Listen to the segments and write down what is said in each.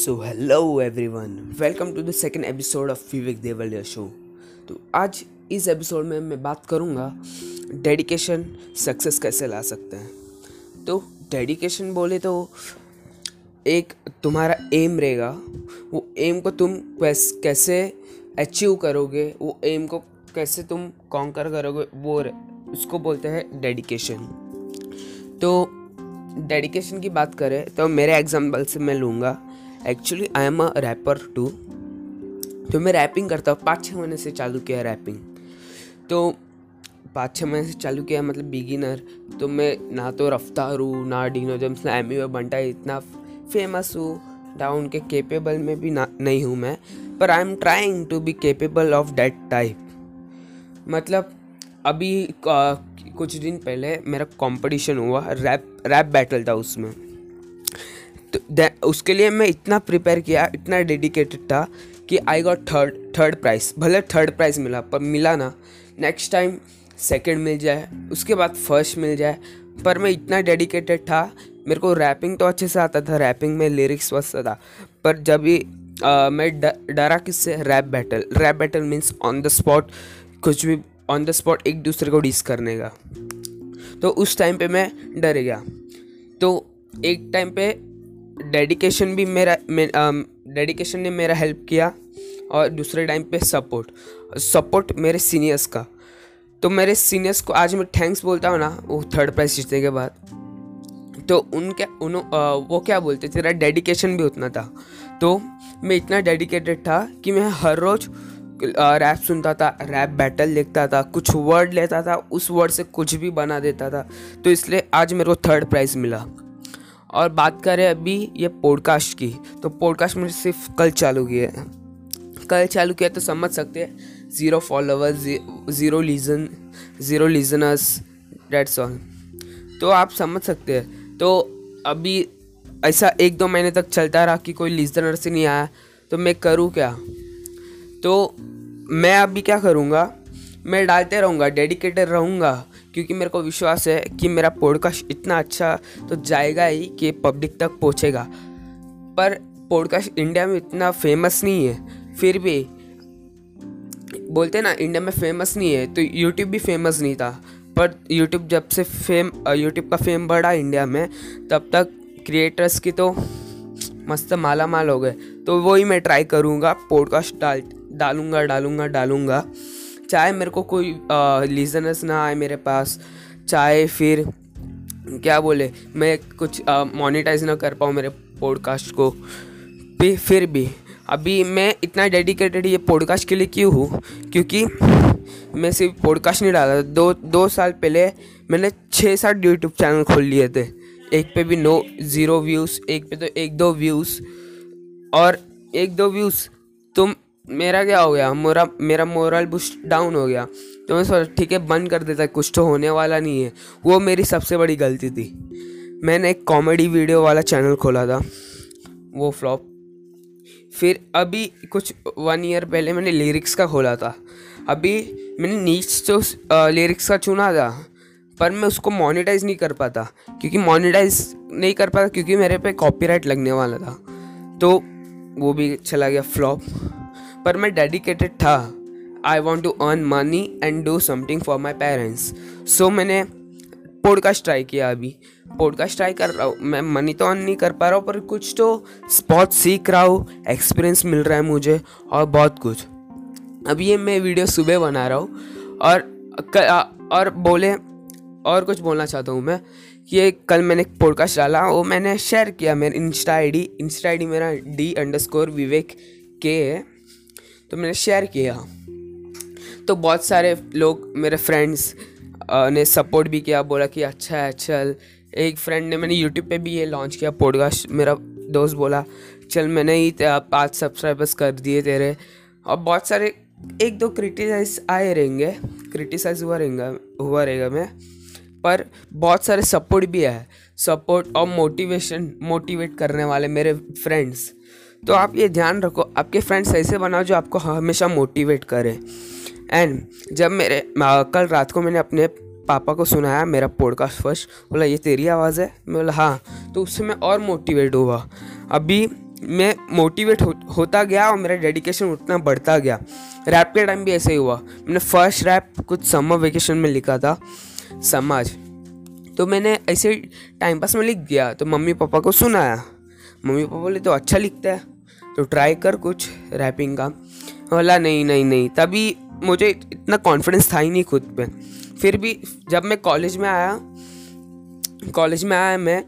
So hello everyone welcome to the second episode of Vivek Devliya show तो आज इस episode में मैं बात करूँगा डेडिकेशन सक्सेस कैसे ला सकते हैं। तो डेडिकेशन बोले तो एक तुम्हारा एम रहेगा, वो एम को तुम कैसे अचीव करोगे, वो एम को कैसे तुम कॉन्कर करोगे, वो उसको बोलते हैं डेडिकेशन तो डेडिकेशन की बात करें तो मेरे एग्ज़ाम्पल से मैं लूँगा। Actually I am a rapper too तो मैं रैपिंग करता हूँ। पाँच छः महीने से चालू किया रैपिंग तो पाँच छः महीने से चालू किया मतलब बिगिनर तो मैं ना तो रफ्तार हूँ, ना डीनो जम्स ना एमी बंटा इतना फ़ेमस हूँ। ना उनके केपेबल में भी ना, नहीं हूँ मैं। पर I am trying to be capable of that type मतलब अभी कुछ दिन पहले मेरा कंपटीशन हुआ रैप रैप बैटल था उसमें। तो उसके लिए मैं इतना प्रिपेयर किया, इतना डेडिकेटेड था कि I got third third prize भले थर्ड प्राइज़ मिला, पर मिला ना। नेक्स्ट टाइम सेकंड मिल जाए, उसके बाद फ़र्स्ट मिल जाए, पर मैं इतना डेडिकेटेड था। मेरे को रैपिंग तो अच्छे से आता था रैपिंग में लिरिक्स वस्त था। पर जब भी मैं डरा किससे? Rap battle rap battle means on the spot कुछ भी ऑन द स्पॉट एक दूसरे को डिस करने का। तो उस टाइम पे मैं डर गया। तो एक टाइम पे डेडिकेशन भी मेरा डेडिकेशन ने मेरा हेल्प किया और दूसरे टाइम पे सपोर्ट सपोर्ट मेरे सीनियर्स का। तो मेरे सीनियर्स को आज मैं थैंक्स बोलता हूँ ना, वो थर्ड प्राइज जीतने के बाद। तो उनके, उन वो क्या बोलते तेरा डेडिकेशन भी उतना था। तो मैं इतना डेडिकेटेड था कि मैं हर रोज़ रैप सुनता था रैप बैटल देखता था, कुछ वर्ड लेता था, उस वर्ड से कुछ भी बना देता था। तो इसलिए आज मेरे को थर्ड प्राइज़ मिला। और बात करें अभी ये पॉडकास्ट की तो पॉडकास्ट मैंने सिर्फ़ कल चालू किया है। कल चालू किया तो समझ सकते हैं zero followers zero listen zero listeners that's all तो आप समझ सकते हैं। तो अभी ऐसा एक दो महीने तक चलता रहा कि कोई लीजनर से नहीं आया तो मैं करूँ क्या? तो मैं अभी क्या करूँगा? मैं डालते रहूँगा डेडिकेटेड रहूँगा, क्योंकि मेरे को विश्वास है कि मेरा पॉडकास्ट इतना अच्छा तो जाएगा ही कि पब्लिक तक पहुँचेगा। पर पॉडकास्ट इंडिया में इतना फ़ेमस नहीं है, फिर भी बोलते ना इंडिया में फ़ेमस नहीं है तो यूट्यूब भी फ़ेमस नहीं था। पर यूट्यूब जब से फेम यूट्यूब का फेम बढ़ा इंडिया में, तब तक क्रिएटर्स की तो मस्त माला माल हो गए। तो वही मैं ट्राई करूँगा पॉडकास्ट डाल डालूँगा डालूँगा डालूँगा। चाहे मेरे को कोई लीजनस ना आए मेरे पास, चाहे फिर, क्या बोले, मैं कुछ मोनेटाइज ना कर पाऊँ मेरे पॉडकास्ट को, भी, फिर भी। अभी मैं इतना डेडिकेटेड ये पॉडकास्ट के लिए क्यों हूँ? क्योंकि मैं सिर्फ़ पॉडकास्ट नहीं डाला दो दो साल पहले मैंने छः सात यूट्यूब चैनल खोल लिए थे। एक पे भी नो ज़ीरो व्यूज़ एक पे तो एक, दो व्यूज़ और एक, दो व्यूज़ तुम मेरा क्या हो गया? मोरा, मेरा मोरल बुस्ट डाउन हो गया। तो मैं सोचा, ठीक है, बंद कर देता, कुछ तो होने वाला नहीं है। वो मेरी सबसे बड़ी गलती थी। मैंने एक कॉमेडी वीडियो वाला चैनल खोला था। वो फ्लॉप फिर अभी कुछ वन ईयर पहले मैंने लिरिक्स का खोला था। अभी मैंने नीच तो लिरिक्स का चुना था, पर मैं उसको मोनेटाइज नहीं कर पाता। क्योंकि मोनेटाइज नहीं कर पाता, क्योंकि मेरे पे कॉपीराइट लगने वाला था। तो वो भी चला गया फ्लॉप पर मैं डेडिकेटेड था. I want to earn money and do something for my parents so मैंने पॉडकास्ट ट्राई किया अभी. पॉडकास्ट ट्राई कर रहा हूँ. मैं मनी तो अर्न नहीं कर पा रहा हूँ, पर कुछ तो बहुत सीख रहा हूँ एक्सपीरियंस मिल रहा है मुझे और बहुत कुछ. अभी ये मैं वीडियो सुबह बना रहा हूँ और और बोले, और कुछ बोलना चाहता हूँ मैं ये कल मैंने एक पॉडकास्ट डाला, वो मैंने शेयर किया मेरा insta I D insta I D मेरा डी अंडर स्कोर विवेक के है. तो मैंने शेयर किया। तो बहुत सारे लोग, मेरे फ्रेंड्स ने सपोर्ट भी किया, बोला कि अच्छा है, चल। एक फ्रेंड ने मैंने यूट्यूब पे भी ये लॉन्च किया पॉडकास्ट मेरा दोस्त बोला, चल मैंने ही पाँच सब्सक्राइबर्स कर दिए तेरे। और बहुत सारे, एक दो क्रिटिसाइज आए रहेंगे। क्रिटिसाइज हुआ रहेगा हुआ रहेगा मैं। पर बहुत सारे सपोर्ट भी है सपोर्ट और मोटिवेशन मोटिवेट करने वाले मेरे फ्रेंड्स तो आप ये ध्यान रखो आपके फ्रेंड्स ऐसे बनाओ जो आपको हमेशा मोटिवेट करें। एंड जब मेरे कल रात को मैंने अपने पापा को सुनाया मेरा पॉडकास्ट फ़र्स्ट बोला ये तेरी आवाज़ है? मैं बोला हाँ। तो उससे मैं और मोटिवेट हुआ। अभी मैं मोटिवेट हो, होता गया और मेरा डेडिकेशन उतना बढ़ता गया। रैप के टाइम भी ऐसे ही हुआ। मैंने फ़र्स्ट रैप कुछ समर वेकेशन में लिखा था समाज। तो मैंने ऐसे टाइम पास में लिख दिया। तो मम्मी पापा को सुनाया। मम्मी पापा बोले तो अच्छा लिखता है तो ट्राई कर कुछ रैपिंग का. बोला, नहीं नहीं नहीं। तभी मुझे इतना कॉन्फिडेंस था ही नहीं खुद पे। फिर भी जब मैं कॉलेज में आया कॉलेज में आया मैं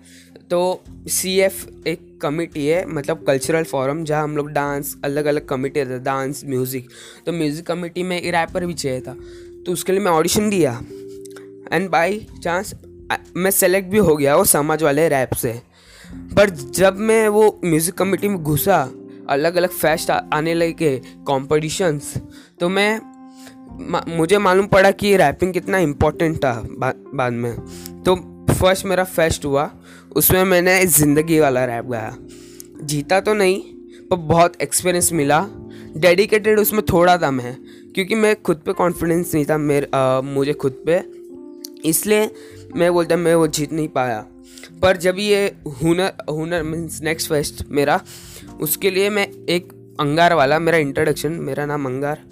तो सी एफ़ एक कमिटी है मतलब कल्चरल फॉरम जहाँ हम लोग डांस अलग अलग कमिटी रहता डांस म्यूज़िक तो म्यूज़िक कमिटी में रैपर भी चाहिए था तो उसके लिए मैं ऑडिशन दिया। एंड बाई चांस मैं सेलेक्ट भी हो गया वो समाज वाले रैप से। पर जब मैं वो म्यूज़िक कमेटी में घुसा अलग अलग फेस्ट आने लगे कॉम्पिटिशन्स तो मैं मुझे मालूम पड़ा कि रैपिंग कितना इम्पोर्टेंट था बा, बाद में। तो फ़र्स्ट मेरा फेस्ट हुआ उसमें मैंने ज़िंदगी वाला रैप गाया। जीता तो नहीं पर बहुत एक्सपीरियंस मिला। डेडिकेटेड उसमें थोड़ा था मैं क्योंकि मैं खुद पे कॉन्फिडेंस नहीं था मेरे मुझे खुद पे। इसलिए मैं बोलता मैं वो जीत नहीं पाया। पर जब ये हुनर हुनर मीन्स नेक्स्ट फेस्ट मेरा, उसके लिए मैं एक अंगार वाला, मेरा इंट्रोडक्शन मेरा नाम अंगार।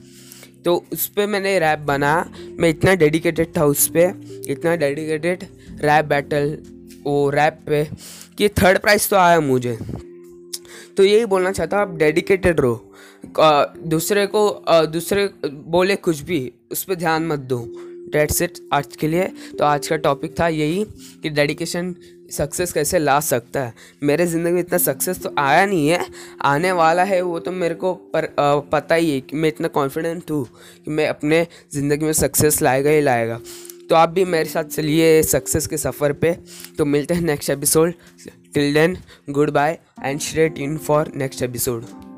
तो उस पर मैंने रैप बना, मैं इतना डेडिकेटेड था उस पर इतना डेडिकेटेड रैप बैटल वो रैप पे, कि थर्ड प्राइज़ तो आया मुझे। तो यही बोलना चाहता हूँ, आप डेडिकेटेड रहो। दूसरे को दूसरे बोले कुछ भी, उस पर ध्यान मत दो। डेट्स सेट आज के लिए। तो आज का टॉपिक था यही कि डेडिकेशन सक्सेस कैसे ला सकता है। मेरे ज़िंदगी में इतना सक्सेस तो आया नहीं है। आने वाला है वो तो मेरे को पर आ, पता ही है कि मैं इतना कॉन्फिडेंट हूँ कि मैं अपने ज़िंदगी में सक्सेस लाएगा ही लाएगा। तो आप भी मेरे साथ चलिए सक्सेस के सफ़र पे। तो मिलते हैं next episode till then good bye and straight in for next episode